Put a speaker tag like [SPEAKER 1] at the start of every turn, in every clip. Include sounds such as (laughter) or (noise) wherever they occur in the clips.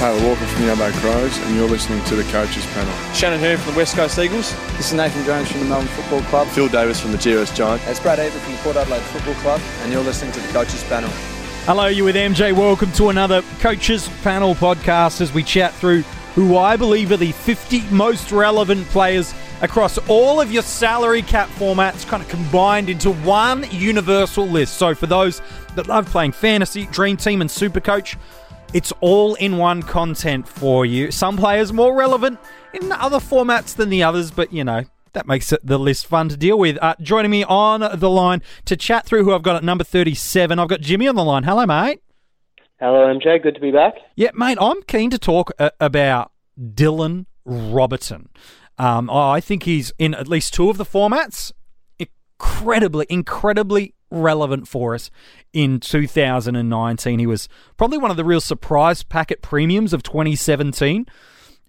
[SPEAKER 1] Taylor Walker from the Adelaide Crows, and you're listening to the Coaches Panel.
[SPEAKER 2] Shannon Hurn from the West Coast Eagles.
[SPEAKER 3] This is Nathan Jones from the Melbourne Football Club.
[SPEAKER 4] Phil Davis from the GWS Giants.
[SPEAKER 5] It's Brad Ebert from the Port Adelaide Football Club,
[SPEAKER 6] and you're listening to the Coaches Panel.
[SPEAKER 7] Hello, you with MJ. Welcome to another Coaches Panel podcast as we chat through who I believe are the 50 most relevant players across all of your salary cap formats, kind of combined into one universal list. So, for those that love playing fantasy, Dream Team, and Super Coach, it's all in one content for you. Some players more relevant in other formats than the others, but you know, that makes it the list fun to deal with. Uh, joining me on the line to chat through who I've got at number 37, I've got Jimmy on the line. Hello, mate.
[SPEAKER 8] Hello, MJ. Good to be back.
[SPEAKER 7] Yeah, mate, I'm keen to talk uh, about Dylan Roberton. Um, I think he's in at least two of the formats. Incredibly, incredibly relevant for us in 2019. He was probably one of the real surprise packet premiums of 2017.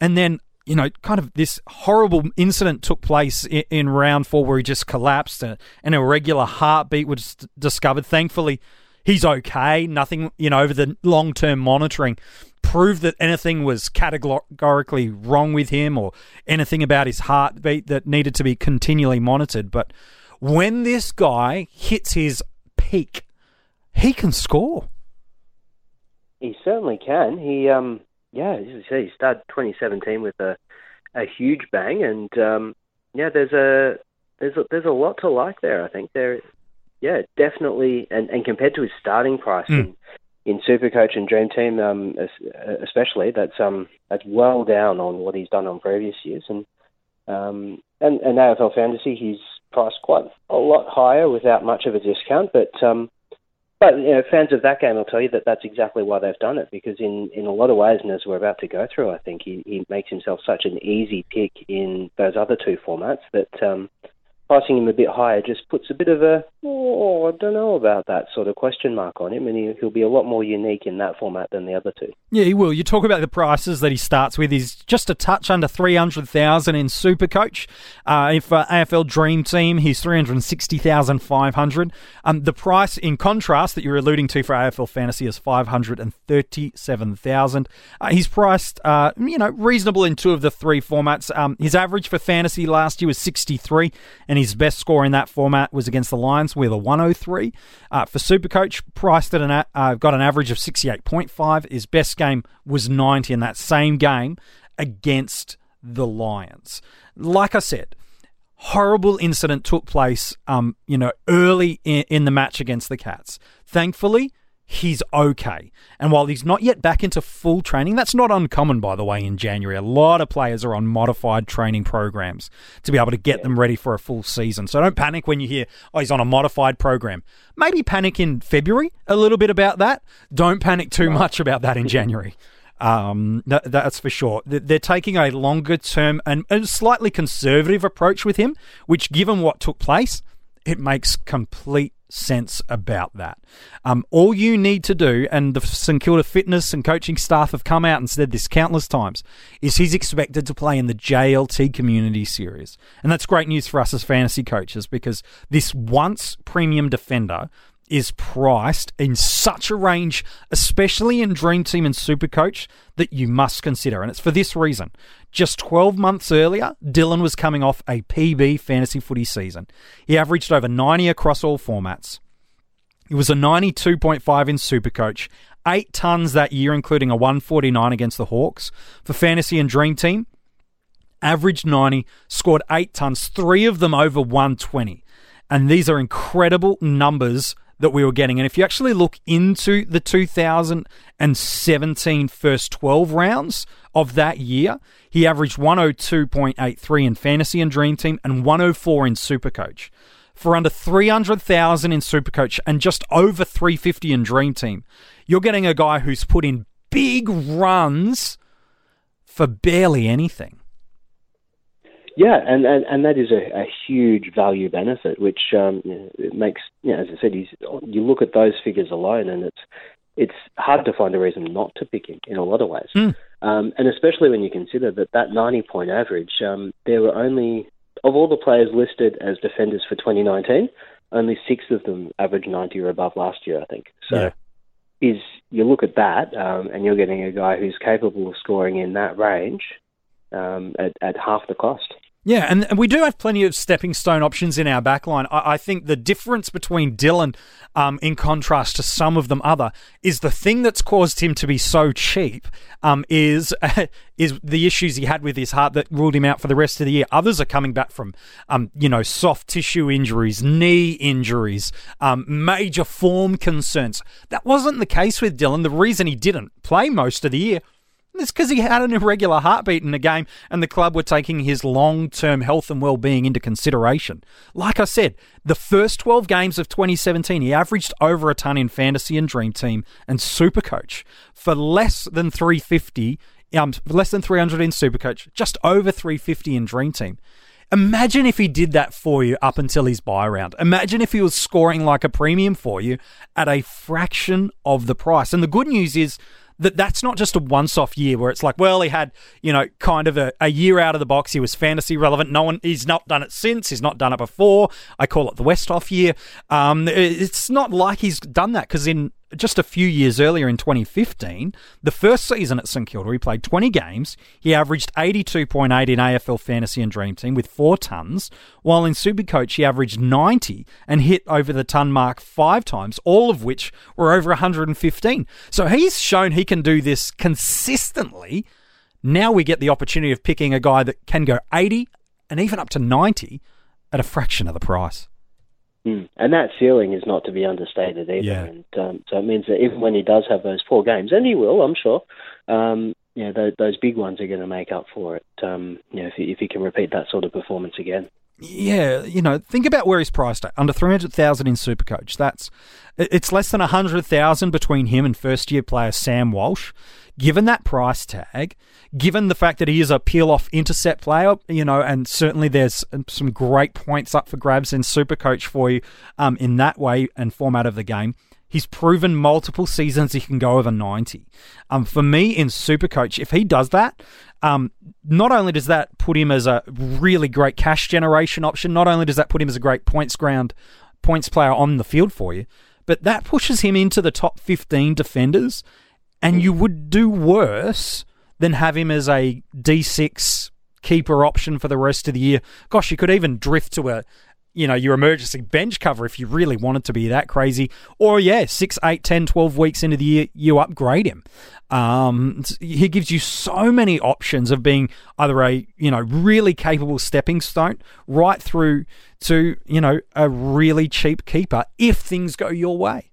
[SPEAKER 7] And then, you know, kind of this horrible incident took place in, in round four where he just collapsed uh, and an irregular heartbeat was discovered. Thankfully, he's okay. Nothing, you know, over the long term monitoring proved that anything was categorically wrong with him or anything about his heartbeat that needed to be continually monitored. But when this guy hits his peak, he can score.
[SPEAKER 8] He certainly can. He, um, yeah, as you say, he started 2017 with a a huge bang, and um, yeah, there's a there's a, there's a lot to like there. I think there, yeah, definitely, and, and compared to his starting price mm. in, in Supercoach and Dream Team, um, especially, that's um that's well down on what he's done on previous years, and um, and, and AFL Fantasy, he's priced quite a lot higher without much of a discount. But um, but you know, fans of that game will tell you that that's exactly why they've done it because in, in a lot of ways, and as we're about to go through, I think he, he makes himself such an easy pick in those other two formats that um, pricing him a bit higher just puts a bit of a, oh, I don't know about that sort of question mark on him, and he, will be a lot more unique in that format than the other two.
[SPEAKER 7] Yeah, he will. You talk about the prices that he starts with. He's just a touch under 300000 in Supercoach. Uh, if uh, AFL Dream Team, he's 360500 um, The price, in contrast, that you're alluding to for AFL Fantasy is 537000 uh, He's priced, uh, you know, reasonable in two of the three formats. Um, his average for Fantasy last year was 63 and his best score in that format was against the Lions with a 103. Uh, for Supercoach, priced at an uh, got an average of 68.5. His best game was 90 in that same game against the Lions. Like I said, horrible incident took place, um, you know, early in, in the match against the Cats. Thankfully, he's okay. And while he's not yet back into full training, that's not uncommon, by the way, in January. A lot of players are on modified training programs to be able to get yeah. them ready for a full season. So don't panic when you hear, oh, he's on a modified program. Maybe panic in February a little bit about that. Don't panic too much about that in (laughs) January. Um, that, that's for sure. They're taking a longer term and, and slightly conservative approach with him, which, given what took place, it makes complete sense about that. Um, all you need to do, and the St Kilda fitness and coaching staff have come out and said this countless times, is he's expected to play in the JLT Community Series. And that's great news for us as fantasy coaches because this once premium defender is priced in such a range, especially in Dream Team and Supercoach, that you must consider. And it's for this reason. Just 12 months earlier, Dylan was coming off a PB fantasy footy season. He averaged over 90 across all formats. He was a 92.5 in Supercoach, eight tons that year, including a 149 against the Hawks. For Fantasy and Dream Team, averaged 90, scored eight tons, three of them over 120. And these are incredible numbers that we were getting. And if you actually look into the 2017 first 12 rounds of that year, he averaged 102.83 in fantasy and dream team and 104 in supercoach. For under 300,000 in supercoach and just over 350 in dream team, you're getting a guy who's put in big runs for barely anything.
[SPEAKER 8] Yeah, and, and, and that is a, a huge value benefit, which um, it makes, you know, as I said, he's, you look at those figures alone, and it's it's hard to find a reason not to pick him in a lot of ways. Mm. Um, and especially when you consider that that 90 point average, um, there were only, of all the players listed as defenders for 2019, only six of them averaged 90 or above last year, I think. So,
[SPEAKER 7] yeah.
[SPEAKER 8] is you look at that um, and you're getting a guy who's capable of scoring in that range um, at, at half the cost.
[SPEAKER 7] Yeah, and, and we do have plenty of stepping stone options in our backline. I, I think the difference between Dylan, um, in contrast to some of them other, is the thing that's caused him to be so cheap. Um, is (laughs) is the issues he had with his heart that ruled him out for the rest of the year. Others are coming back from, um, you know, soft tissue injuries, knee injuries, um, major form concerns. That wasn't the case with Dylan. The reason he didn't play most of the year it's because he had an irregular heartbeat in the game, and the club were taking his long term health and well being into consideration. Like I said, the first 12 games of 2017, he averaged over a ton in fantasy and dream team and supercoach for less than 350, um, less than 300 in supercoach, just over 350 in dream team. Imagine if he did that for you up until his buy round. Imagine if he was scoring like a premium for you at a fraction of the price. And the good news is that that's not just a once off year where it's like, well, he had, you know, kind of a, a year out of the box. He was fantasy relevant. No one, he's not done it since. He's not done it before. I call it the West off year. Um, it's not like he's done that because in just a few years earlier in 2015, the first season at St Kilda, he played 20 games. He averaged 82.8 in AFL Fantasy and Dream Team with four tons, while in Supercoach he averaged 90 and hit over the ton mark five times, all of which were over 115. So he's shown he can do this consistently. Now we get the opportunity of picking a guy that can go 80 and even up to 90 at a fraction of the price.
[SPEAKER 8] Mm. And that ceiling is not to be understated either.
[SPEAKER 7] Yeah.
[SPEAKER 8] And um, so it means that even when he does have those four games, and he will, I'm sure, um, you know, those, those big ones are going to make up for it. Um, you know, if he, if he can repeat that sort of performance again.
[SPEAKER 7] Yeah, you know, think about where he's priced at under three hundred thousand in Supercoach. That's it's less than hundred thousand between him and first year player Sam Walsh. Given that price tag, given the fact that he is a peel off intercept player, you know, and certainly there's some great points up for grabs in Supercoach for you um, in that way and format of the game. He's proven multiple seasons he can go over 90. Um, for me in Supercoach, if he does that, um, not only does that put him as a really great cash generation option, not only does that put him as a great points ground points player on the field for you, but that pushes him into the top 15 defenders. And you would do worse than have him as a D6 keeper option for the rest of the year. Gosh, you could even drift to a, you know, your emergency bench cover if you really wanted to be that crazy. Or, yeah, 6, 8, 10, 12 weeks into the year, you upgrade him. Um, he gives you so many options of being either a, you know, really capable stepping stone right through to, you know, a really cheap keeper if things go your way.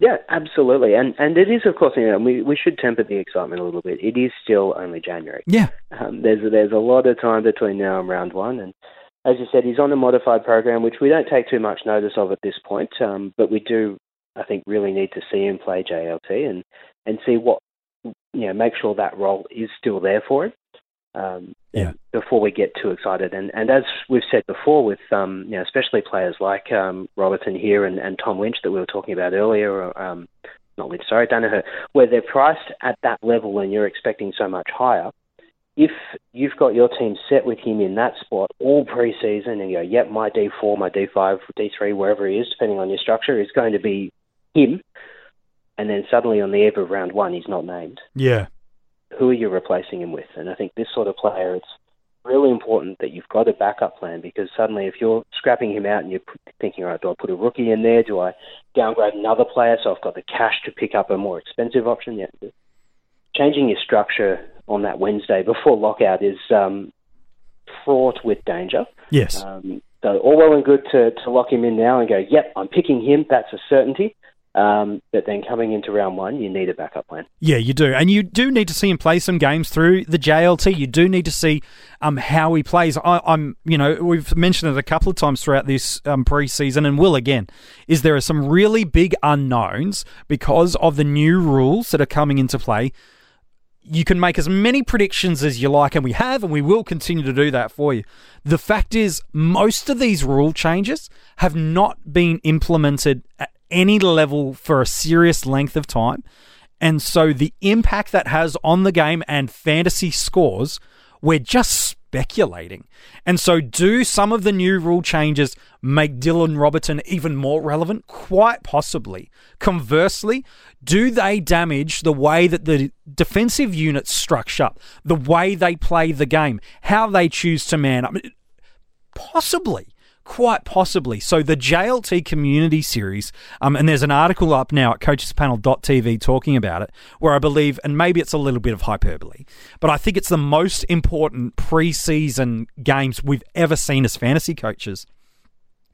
[SPEAKER 8] Yeah, absolutely, and and it is, of course, you know, we we should temper the excitement a little bit. It is still only January.
[SPEAKER 7] Yeah,
[SPEAKER 8] um, there's there's a lot of time between now and round one, and as you said, he's on a modified program, which we don't take too much notice of at this point, um, but we do, I think, really need to see him play JLT and and see what you know, make sure that role is still there for him. Um,
[SPEAKER 7] yeah.
[SPEAKER 8] Before we get too excited, and and as we've said before, with um, you know, especially players like um, Roberton here and, and Tom Lynch that we were talking about earlier, or, um, not Lynch, sorry, Daniher, where they're priced at that level and you're expecting so much higher. If you've got your team set with him in that spot all preseason, and you go, yep, my D4, my D5, D3, wherever he is, depending on your structure, is going to be him, and then suddenly on the eve of round one, he's not named.
[SPEAKER 7] Yeah
[SPEAKER 8] who are you replacing him with? And I think this sort of player, it's really important that you've got a backup plan because suddenly if you're scrapping him out and you're thinking, all right, do I put a rookie in there? Do I downgrade another player so I've got the cash to pick up a more expensive option? Yeah. Changing your structure on that Wednesday before lockout is um, fraught with danger.
[SPEAKER 7] Yes.
[SPEAKER 8] Um, so all well and good to, to lock him in now and go, yep, I'm picking him. That's a certainty. Um, but then coming into round one, you need a backup plan.
[SPEAKER 7] Yeah, you do, and you do need to see him play some games through the JLT. You do need to see um, how he plays. I, am you know, we've mentioned it a couple of times throughout this um, preseason, and will again. Is there are some really big unknowns because of the new rules that are coming into play. You can make as many predictions as you like, and we have, and we will continue to do that for you. The fact is, most of these rule changes have not been implemented at any level for a serious length of time. And so the impact that has on the game and fantasy scores, we're just speculating. And so, do some of the new rule changes make Dylan Roberton even more relevant? Quite possibly. Conversely, do they damage the way that the defensive units structure, the way they play the game, how they choose to man up? Possibly quite possibly. So the JLT Community Series, um, and there's an article up now at coachespanel.tv talking about it, where I believe, and maybe it's a little bit of hyperbole, but I think it's the most important preseason games we've ever seen as fantasy coaches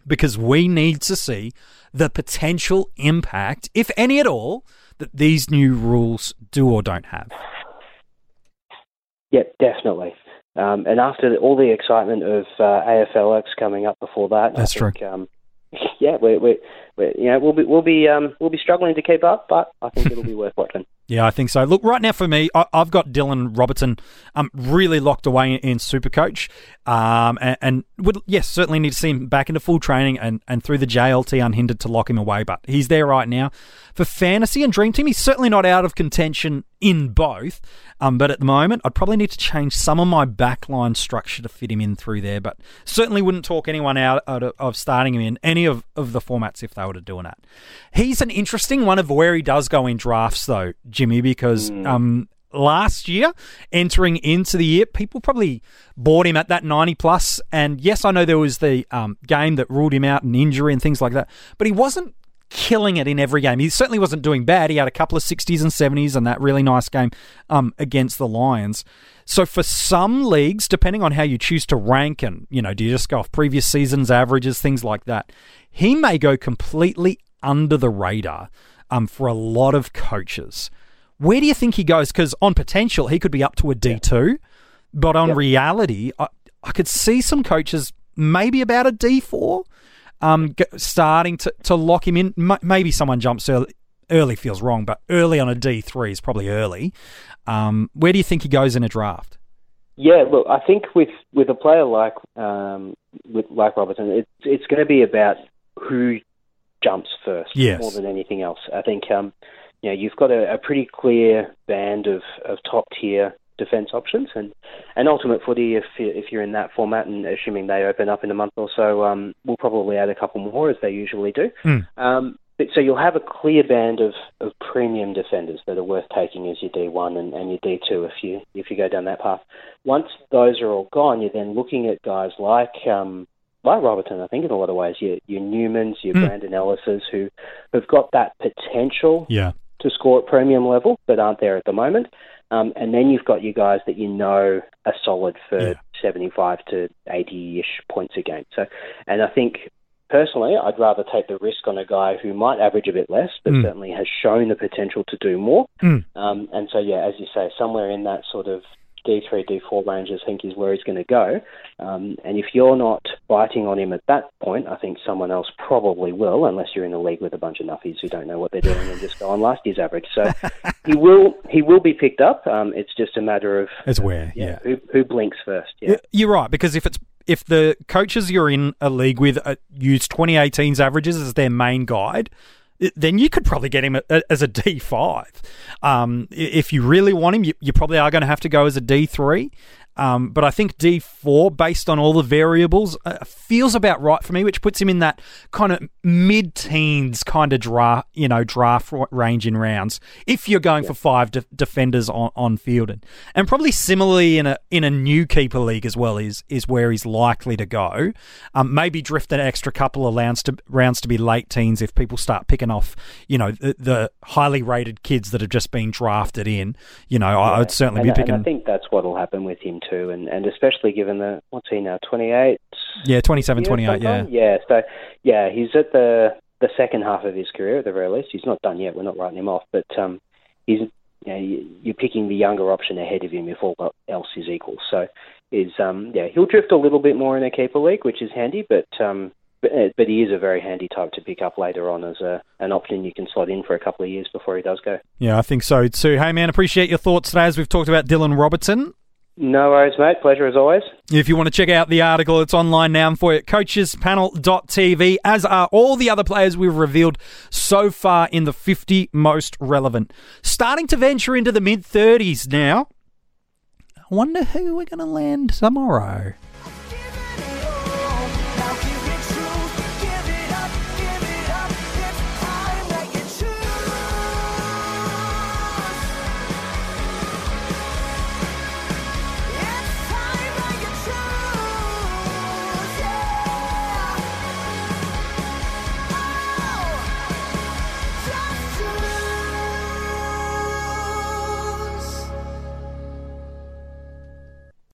[SPEAKER 7] because we need to see the potential impact, if any at all, that these new rules do or don't have.
[SPEAKER 8] Yep, definitely. Um, and after all the excitement of uh, AFLX coming up before that,
[SPEAKER 7] that's
[SPEAKER 8] I think,
[SPEAKER 7] true.
[SPEAKER 8] Um, (laughs) yeah, we're, we're, we're, you know we'll be we'll be um, we'll be struggling to keep up, but I think it'll be (laughs) worth watching.
[SPEAKER 7] Yeah, I think so. Look, right now for me, I, have got Dylan Roberton um, really locked away in, in Supercoach, um, and, and, would yes certainly need to see him back into full training and, and through the JLT unhindered to lock him away. But he's there right now for fantasy and dream team. He's certainly not out of contention in both, um, but at the moment I'd probably need to change some of my backline structure to fit him in through there. But certainly wouldn't talk anyone out, out of, of starting him in any of, of the formats if they were to doing that. He's an interesting one of where he does go in drafts though. Jimmy, because mm. um, last year, entering into the year, people probably bought him at that 90 plus. And yes, I know there was the um, game that ruled him out and injury and things like that, but he wasn't killing it in every game. He certainly wasn't doing bad. He had a couple of 60s and 70s and that really nice game um, against the Lions. So for some leagues, depending on how you choose to rank and, you know, do you just go off previous seasons averages, things like that, he may go completely under the radar um, for a lot of coaches. Where do you think he goes? Because on potential, he could be up to a D2, yeah. but on yep. reality, I, I, could see some coaches maybe about a D4 um, starting to, to lock him in. M- maybe someone jumps early. Early feels wrong, but early on a D3 is probably early. Um, where do you think he goes in a draft?
[SPEAKER 8] Yeah, look, I think with, with a player like um, with like Roberton, it's it's going to be about who jumps first
[SPEAKER 7] yes.
[SPEAKER 8] more than anything else. I think um, you know, you've got a, a pretty clear band of, of top tier defence options, and and ultimate footy, if if you're in that format, and assuming they open up in a month or so, um, we'll probably add a couple more as they usually do.
[SPEAKER 7] Mm.
[SPEAKER 8] Um, but, so you'll have a clear band of, of premium defenders that are worth taking as your D1 and, and your D2 if you if you go down that path. Once those are all gone, you're then looking at guys like um, like Roberton, I think in a lot of ways, your your Newmans, your mm. Brandon Ellises, who have got that potential
[SPEAKER 7] yeah.
[SPEAKER 8] to score at premium level, but aren't there at the moment. Um, and then you've got your guys that you know are solid for yeah. 75 to 80 ish points a game. So, and I think personally, I'd rather take the risk on a guy who might average a bit less, but mm. certainly has shown the potential to do more.
[SPEAKER 7] Mm.
[SPEAKER 8] Um, and so, yeah, as you say, somewhere in that sort of D3, D4 range, I think is where he's going to go. Um, and if you're not biting on him at that point, I think someone else probably will, unless you're in a league with a bunch of nuffies who don't know what they're doing and just go on last year's average. So (laughs) he will he will be picked up. Um, it's just a matter of
[SPEAKER 7] it's where yeah, yeah.
[SPEAKER 8] Who, who blinks first. Yeah.
[SPEAKER 7] You're right because if it's if the coaches you're in a league with uh, use 2018's averages as their main guide, then you could probably get him as a D5. Um, if you really want him, you, you probably are going to have to go as a D3. Um, but I think D4, based on all the variables, uh, feels about right for me, which puts him in that kind of mid-teens kind of draft, you know, draft range in rounds. If you're going yeah. for five de- defenders on, on field, and, and probably similarly in a in a new keeper league as well is is where he's likely to go. Um, maybe drift an extra couple of rounds to rounds to be late teens if people start picking off, you know, the, the highly rated kids that have just been drafted in. You know, yeah. I would certainly
[SPEAKER 8] and,
[SPEAKER 7] be picking.
[SPEAKER 8] I think that's what will happen with him too, and, and especially given the what's he now, twenty eight.
[SPEAKER 7] Yeah, 27, 28, yeah.
[SPEAKER 8] Yeah, so yeah, he's at the the second half of his career at the very least. He's not done yet. We're not writing him off, but um, he's you know, you're picking the younger option ahead of him if all else is equal. So is um, yeah, he'll drift a little bit more in a keeper league, which is handy, but um, but, uh, but he is a very handy type to pick up later on as a an option you can slot in for a couple of years before he does go.
[SPEAKER 7] Yeah, I think so too. Hey man, appreciate your thoughts today as we've talked about Dylan Roberton.
[SPEAKER 8] No worries, mate. Pleasure as always.
[SPEAKER 7] If you want to check out the article, it's online now for you at coachespanel.tv, as are all the other players we've revealed so far in the 50 most relevant. Starting to venture into the mid 30s now. I wonder who we're going to land tomorrow.